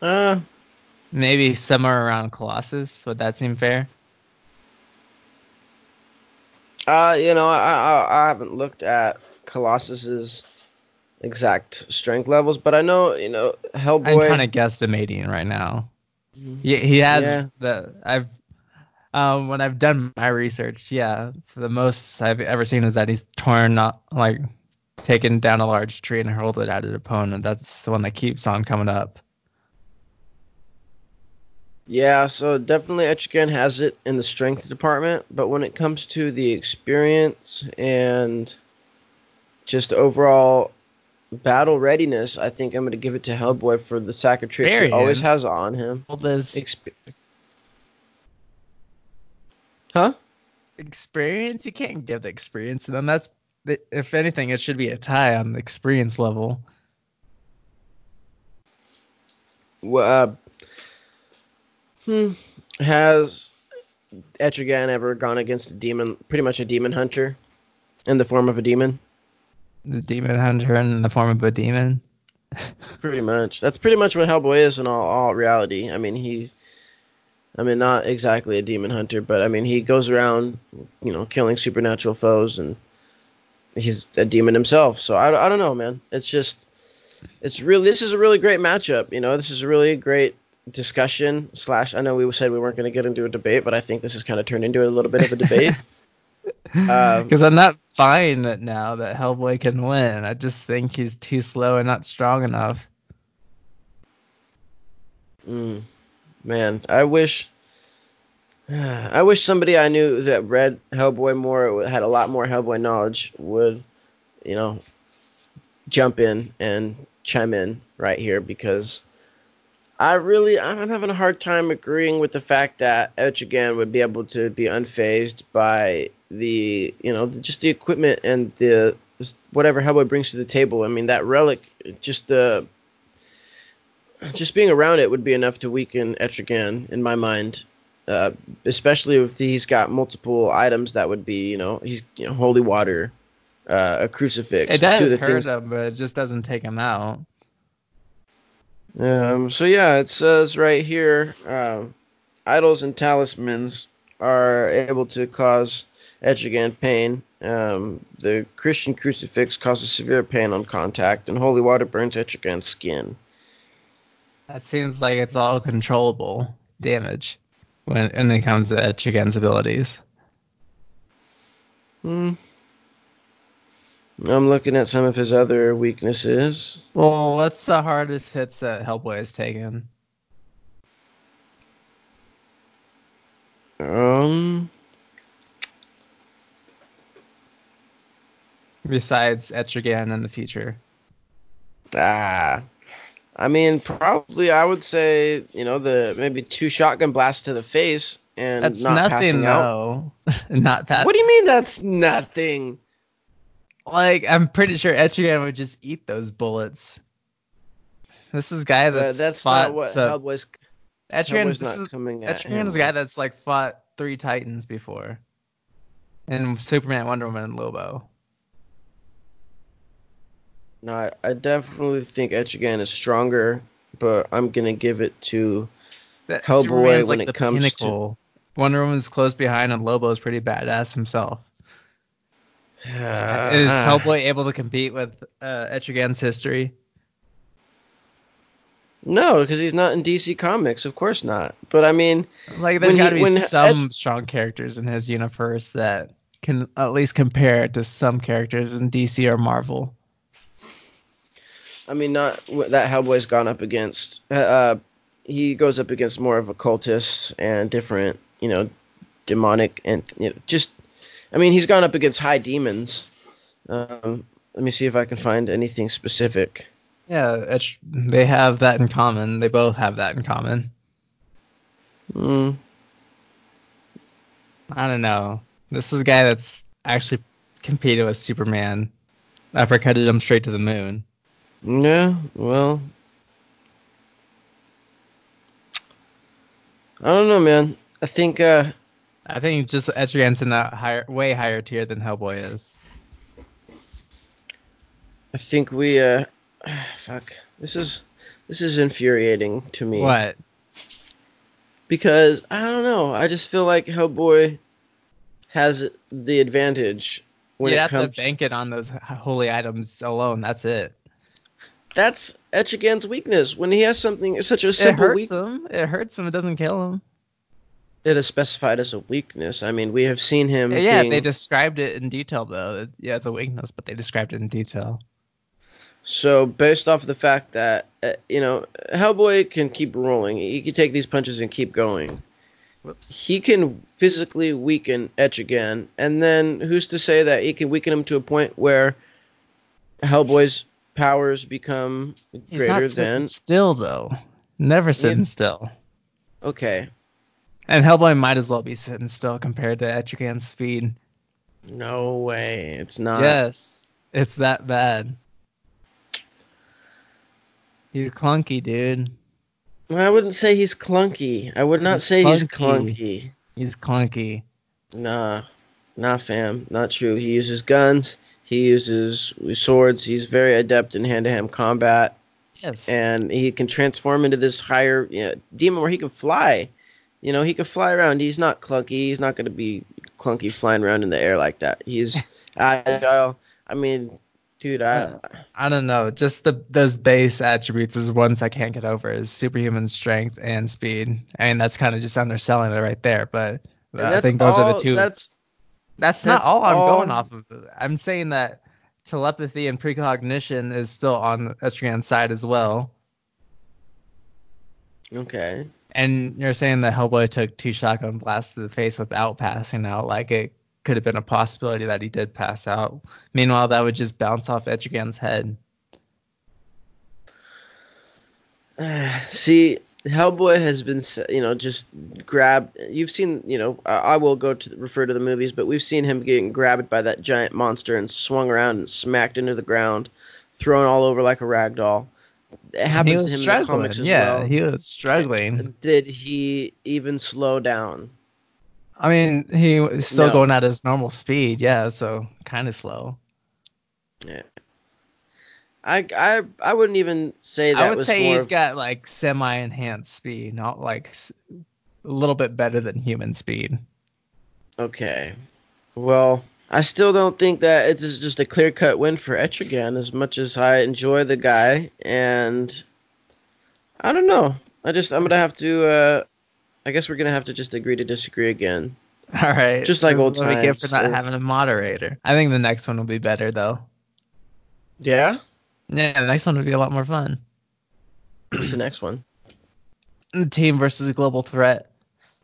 Uh, maybe somewhere around Colossus. Would that seem fair? Uh, you know, I, I I haven't looked at Colossus's exact strength levels, but I know you know Hellboy. I'm kind of guesstimating right now. Mm-hmm. He he has yeah. the I've um when I've done my research, yeah, the most I've ever seen is that he's torn not like taken down a large tree and hurled it at an opponent. That's the one that keeps on coming up. Yeah, so definitely Etrigan has it in the strength department, but when it comes to the experience and just overall battle readiness, I think I'm going to give it to Hellboy for the sack of tricks he always has on him. All this Exper- huh? Experience? You can't give the experience to them. That's if anything, it should be a tie on the experience level. Well, uh, hmm, has Etrigan ever gone against a demon? Pretty much a demon hunter, in the form of a demon the demon hunter in the form of a demon. pretty much. That's pretty much what Hellboy is in all, all reality. I mean, he's, I mean, not exactly a demon hunter, but I mean, he goes around, you know, killing supernatural foes, and he's a demon himself. So I, I don't know, man. It's just, it's really, this is a really great matchup. You know, this is a really great discussion slash. I know we said we weren't going to get into a debate, but I think this has kind of turned into a little bit of a debate. Because um, I'm not buying it now that Hellboy can win. I just think he's too slow and not strong enough. Mm, man, I wish. I wish somebody I knew that read Hellboy more, had a lot more Hellboy knowledge, would, you know, jump in and chime in right here because I really I'm having a hard time agreeing with the fact that Etrigan would be able to be unfazed by the you know just the equipment and the whatever Hellboy brings to the table. I mean that relic, just the just being around it would be enough to weaken Etrigan in my mind. Uh, especially if he's got multiple items that would be you know he's you know holy water, uh, a crucifix. It does hurt things. him, but it just doesn't take him out. Um, so yeah, it says right here, uh, idols and talismans are able to cause Etrigan pain. Um, the Christian crucifix causes severe pain on contact, and holy water burns Etrigan's skin. That seems like it's all controllable damage when, when it comes to Etrigan's abilities. Hmm. I'm looking at some of his other weaknesses. Well, what's the hardest hits that Hellboy has taken? Um. Besides Etrigan in the future. Ah. I mean, probably I would say, you know, the maybe two shotgun blasts to the face and that's not nothing, passing though. not that. What do you mean that's nothing? Like, I'm pretty sure Etrigan would just eat those bullets. This is guy that's, uh, that's fought not what so, Hellboy's. Etrigan, Hellboy's this not is, coming at Etrigan's a guy that's like fought three Titans before, and Superman, Wonder Woman, and Lobo. No, I, definitely think Etrigan is stronger, but I'm gonna give it to that, Hellboy when like it comes pinnacle. to Wonder Woman's close behind, and Lobo's pretty badass himself. Uh, Is Hellboy able to compete with uh, Etrigan's history? No, because he's not in DC Comics. Of course not. But I mean, like, there's got to be some Et- strong characters in his universe that can at least compare it to some characters in DC or Marvel. I mean, not that Hellboy's gone up against. Uh, he goes up against more of occultists and different, you know, demonic and you know, just. I mean, he's gone up against high demons. Um, let me see if I can find anything specific. Yeah, it's, they have that in common. They both have that in common. Mm, I don't know. This is a guy that's actually competed with Superman. Uppercutted him straight to the moon. Yeah, well. I don't know, man. I think uh, I think just Etrigan's in a higher, way higher tier than Hellboy is. I think we uh, fuck. This is this is infuriating to me. What? because I don't know. I just feel like Hellboy has the advantage when you it have comes. to bank it on those holy items alone. That's it. That's Etrigan's weakness. When he has something such a simple It hurts weak, him. It hurts him. It doesn't kill him. it is specified as a weakness. I mean, we have seen him. Yeah, being, they described it in detail though. Yeah, it's a weakness, but they described it in detail. So based off of the fact that uh, you know Hellboy can keep rolling, he can take these punches and keep going. Whoops. He can physically weaken Etrigan, and then who's to say that he can weaken him to a point where Hellboy's powers become He's greater not than still though. Never sitting Yeah. still. okay. And Hellboy might as well be sitting still compared to Etrigan's speed. No way, it's not. yes, it's that bad. He's clunky, dude. I wouldn't say he's clunky. I would not He's say he's clunky. clunky. He's clunky. Nah, nah, fam, not true. He uses guns. He uses swords. He's very adept in hand-to-hand combat. Yes. and he can transform into this higher you know, demon where he can fly. You know, he can fly around. He's not clunky. He's not going to be clunky flying around in the air like that. He's agile. I mean, dude, I I don't know. Just the those base attributes is ones I can't get over is superhuman strength and speed. I mean, that's kind of just underselling it right there. But I think those are the two. That's That's not That's all I'm going off of. I'm saying that telepathy and precognition is still on Etrigan's side as well. okay. And you're saying that Hellboy took two shotgun blasts to the face without passing out, like it could have been a possibility that he did pass out. Meanwhile, that would just bounce off Etrigan's head. See, Hellboy has been, you know, just grabbed. You've seen, you know, I, will go to refer to the movies, but we've seen him getting grabbed by that giant monster and swung around and smacked into the ground, thrown all over like a rag doll. It happens to him in the comics as yeah, well. he was struggling. Did he even slow down? I mean, he was still No. going at his normal speed. Yeah, so kind of slow. Yeah. I, I I wouldn't even say that I would was say more he's of- got like semi-enhanced speed, not like a little bit better than human speed. okay. Well, I still don't think that it's just a clear cut win for Etrigan as much as I enjoy the guy and I don't know. I just I'm gonna have to uh I guess we're gonna have to just agree to disagree again. All right, Just like This old is what we get for not having a moderator. I think the next one will be better though. Yeah? Yeah, the next one would be a lot more fun. What's the next one? The team versus a global threat.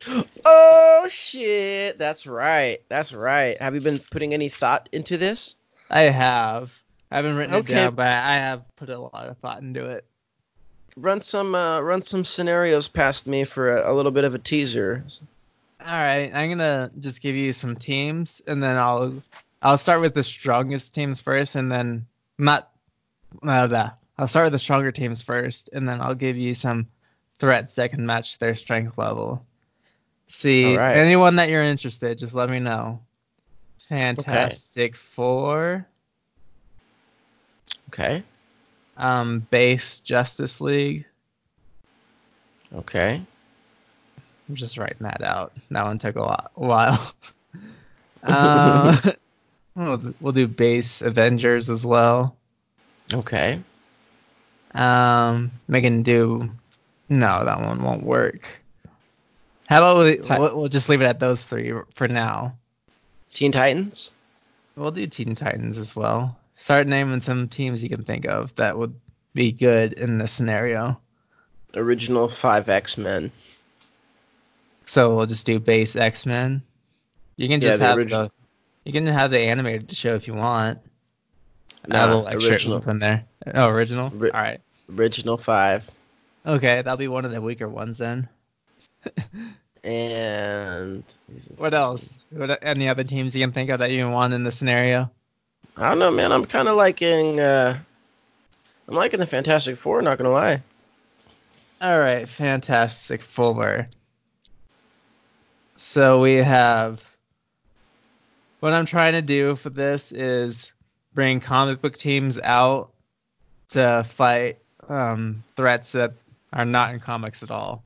Oh shit. That's right. That's right. Have you been putting any thought into this? I have. I haven't written Okay. it down, but I have put a lot of thought into it. Run some uh run some scenarios past me for a, a little bit of a teaser. All right, I'm gonna just give you some teams, and then I'll I'll start with the strongest teams first, and then not no that I'll start with the stronger teams first, and then I'll give you some threats that can match their strength level. See right. anyone that you're interested, just let me know. Fantastic Four, Okay. um, Base Justice League. Okay. I'm just writing that out. That one took a lot, a while. um, we'll, we'll do base Avengers as well. Okay. Um, we can do. No, that one won't work. How about we, Ti- we'll, we'll just leave it at those three for now. Teen Titans. We'll do Teen Titans as well. Start naming some teams you can think of that would be good in this scenario. Original five X Men. So we'll just do base X Men. You can Yeah, just the have original- the you can have the animated show if you want. Nah, Add a little extra original. in there. Oh, original. Ri- All right. Original five. Okay, that'll be one of the weaker ones then. And What else? What any other teams you can think of that you want in the scenario? I don't know, man. I'm kind of liking. Uh, I'm liking the Fantastic Four. Not gonna lie. All right, Fantastic Four. So we have. What I'm trying to do for this is bring comic book teams out to fight um, threats that are not in comics at all.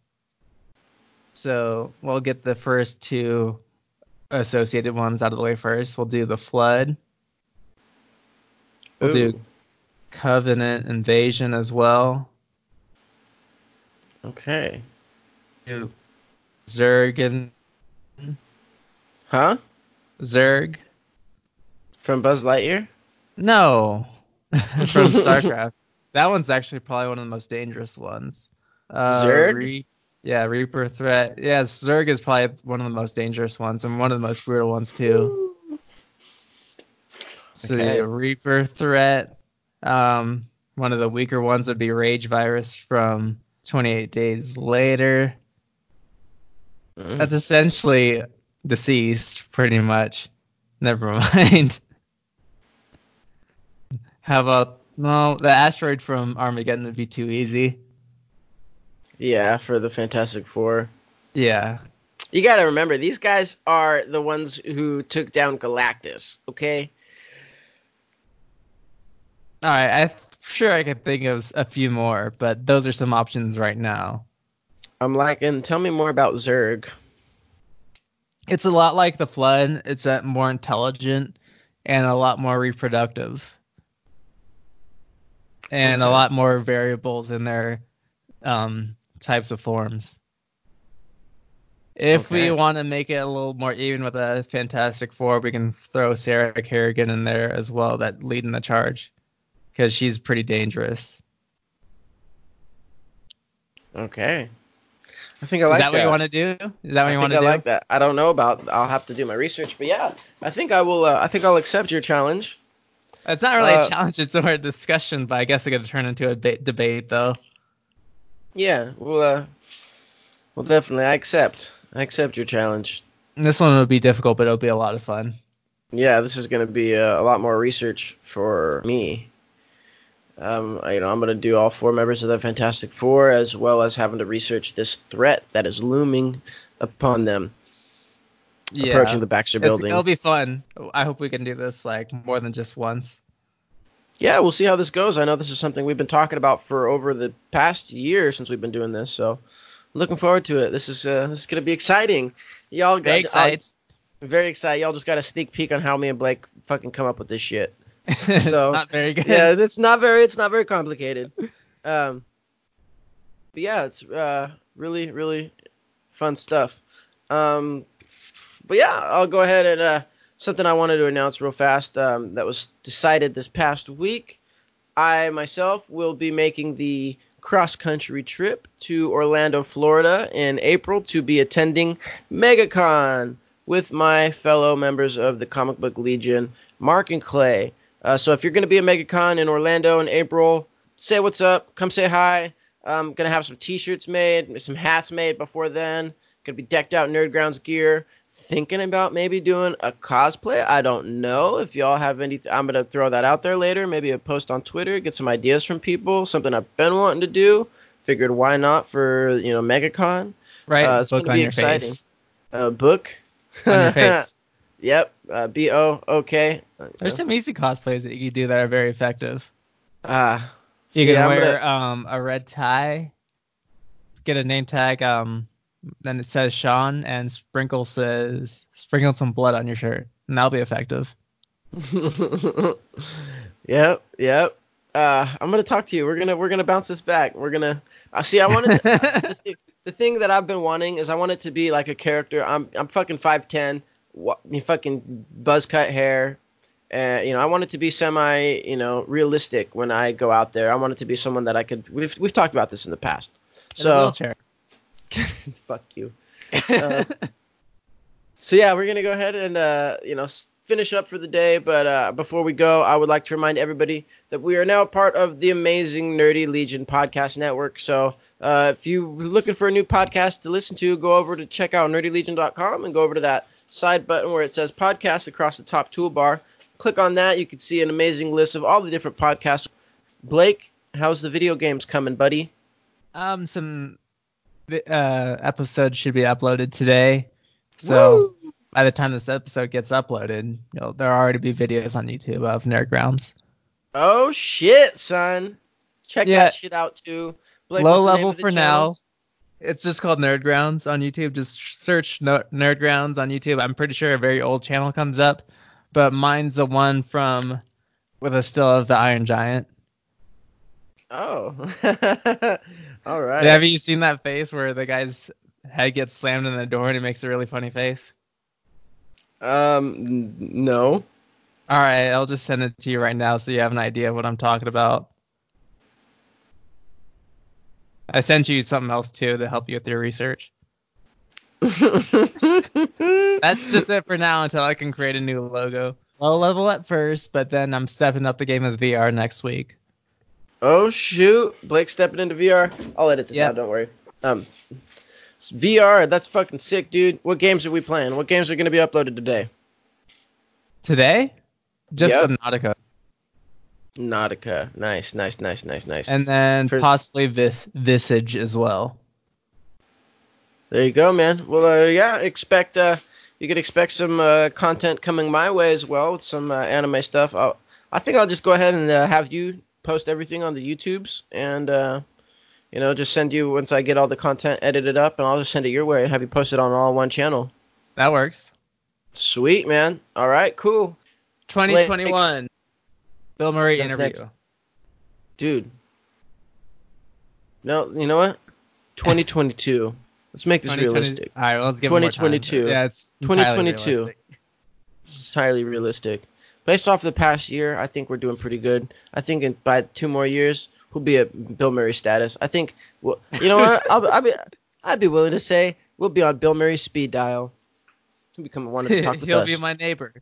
So we'll get the first two associated ones out of the way first. We'll do the Flood. We'll Ooh, do Covenant Invasion as well. Okay. Do Zerg and Huh? Zerg. From Buzz Lightyear? No, from StarCraft. That one's actually probably one of the most dangerous ones. Uh, Zerg? Re- yeah, Reaper threat. Yeah, Zerg is probably one of the most dangerous ones and one of the most brutal ones too. So Okay. the Reaper threat. Um, one of the weaker ones would be Rage Virus from 28 Days Later. Mm. That's essentially deceased, pretty much. Never mind. How about no? The asteroid from Armageddon would be too easy. Yeah, for the Fantastic Four. Yeah, You gotta remember, these guys are the ones who took down Galactus. Okay. all right. I'm sure I could think of a few more, but those are some options right now. I'm liking. Tell me more about Zerg. It's a lot like the Flood. It's more intelligent and a lot more reproductive, and a lot more variables in their um, types of forms. If we want to make it a little more even with a Fantastic Four, we can throw Sarah Kerrigan in there as well, that leading the charge, because she's pretty dangerous. Okay. I think I Is like that, what you want to do? Is that what I you want I to do? I like that. I don't know about. I'll have to do my research, but yeah, I think I will. Uh, I think I'll accept your challenge. It's not really Uh, a challenge; it's more a discussion. But I guess it could turn into a ba- debate, though. Yeah, well, uh, well, definitely, I accept. I accept your challenge. This one will be difficult, but it'll be a lot of fun. Yeah, this is going to be uh, a lot more research for me. Um, I- you know, I'm going to do all four members of the Fantastic Four, as well as having to research this threat that is looming upon them, Yeah, approaching the Baxter It's- Building. it'll be fun. I hope we can do this like more than just once. Yeah, we'll see how this goes. I know this is something we've been talking about for over the past year since we've been doing this, so looking forward to it. This is uh, this is going to be exciting. Y'all got Very excited. I'm very excited. Y'all just got a sneak peek on how me and Blake fucking come up with this shit. So, not very good. yeah, it's not very it's not very complicated. Um, but yeah, it's uh, really really fun stuff. Um, but yeah, I'll go ahead and uh, something I wanted to announce real fast um, that was decided this past week. I myself will be making the cross country trip to Orlando, Florida in April to be attending MegaCon with my fellow members of the Comic Book Legion, Mark and Clay. Uh, so if you're going to be at MegaCon in Orlando in April, say what's up, come say hi. I'm going to have some t-shirts made, some hats made before then. Going to be decked out in Nerdgrounds gear. Thinking about maybe doing a cosplay. I don't know if y'all have any. I'm to throw that out there later. Maybe a post on Twitter, get some ideas from people. Something I've been wanting to do. Figured why not for you know MegaCon. right. uh, it's book gonna on be exciting. A book. On your face. Yep. Uh, B O O K. There's some easy cosplays that you can do that are very effective. Ah. You see, can I'm wear gonna- um, a red tie, get a name tag, um, then it says Sean, and sprinkle says sprinkle some blood on your shirt, and that'll be effective. yep, yep. Uh, I'm gonna talk to you. We're gonna we're gonna bounce this back. We're gonna. I see. I wanted the, thing, the thing that I've been wanting is I want it to be like a character. I'm I'm fucking five ten. What me fucking buzz cut hair. And you know, I want it to be semi, you know, realistic when I go out there. I want it to be someone that I could. We've we've talked about this in the past. In So. fuck you. Uh, So yeah, we're gonna go ahead and uh, you know finish up for the day. But uh, before we go, I would like to remind everybody that we are now part of the amazing Nerdy Legion podcast network. So uh, if you're looking for a new podcast to listen to, go over to check out nerdylegion.com and go over to that side button where it says podcast across the top toolbar. Click on that. You can see an amazing list of all the different podcasts. Blake, how's the video games coming, buddy? Um, some uh episodes should be uploaded today. So Woo! by the time this episode gets uploaded, you know, there'll already be videos on YouTube of Nerdgrounds. Oh shit, son! Check Yeah. that shit out too. Blake, Low what's the name level for channel? now. It's just called Nerdgrounds on YouTube. Just search no- Nerdgrounds on YouTube. I'm pretty sure a very old channel comes up, but mine's the one from with a still of the Iron Giant. Oh, all right. Have you seen that face where the guy's head gets slammed in the door and he makes a really funny face? Um, no. All right, I'll just send it to you right now so you have an idea of what I'm talking about. I sent you something else too to help you with your research. That's just it for now until I can create a new logo. Low level at first, but then I'm stepping up the game with VR next week. Oh shoot, Blake stepping into VR. I'll edit this Yep. out. Don't worry. Um, VR. That's fucking sick, dude. What games are we playing? What games are going to be uploaded today? Today, just Yep. Subnautica, Nautica. Nice, nice, nice, nice, nice. and then For- possibly this Visage as well. There you go, man. Well, uh, yeah, expect uh, you could expect some uh, content coming my way as well with some uh, anime stuff. I'll, I think I'll just go ahead and uh, have you post everything on the YouTubes, and uh, you know, just send you once I get all the content edited up, and I'll just send it your way and have you post it on all one channel. That works. Sweet, man. All right, cool, 2021. Bill Murray That's interview. next. dude. No, you know what? 2022. Let's make this realistic. All right, well, let's give it more time. 2022. Yeah, it's 2022. realistic. It's highly realistic. Based off the past year, I think we're doing pretty good. I think in by two more years, we'll be at Bill Murray status. I think, well, you know what? I'll, I'll be, I'd be willing to say we'll be on Bill Murray's speed dial. He'll become one to talk with He'll us. be my neighbor.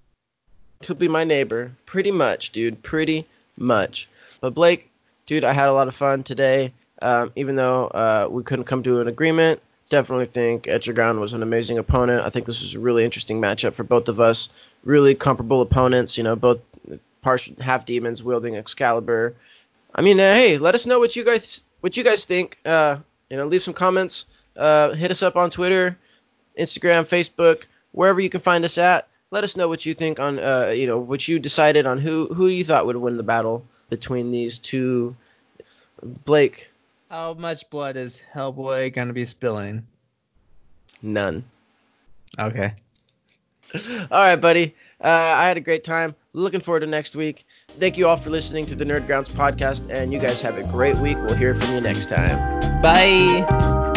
He'll be my neighbor. Pretty much, dude. Pretty much. But Blake, dude, I had a lot of fun today. Um, even though uh, we couldn't come to an agreement, definitely think Etrigan was an amazing opponent. I think this was a really interesting matchup for both of us. Really comparable opponents. You know, both partial half demons wielding Excalibur. I mean, uh, hey, let us know what you guys what you guys think. Uh, you know, leave some comments. Uh, hit us up on Twitter, Instagram, Facebook, wherever you can find us at. Let us know what you think on, uh, you know, what you decided on who who you thought would win the battle between these two. Blake, How much blood is Hellboy gonna be spilling? none. Okay. All right, buddy. Uh, I had a great time. Looking forward to next week. Thank you all for listening to the Nerdgrounds podcast, and you guys have a great week. We'll hear from you next time. Bye.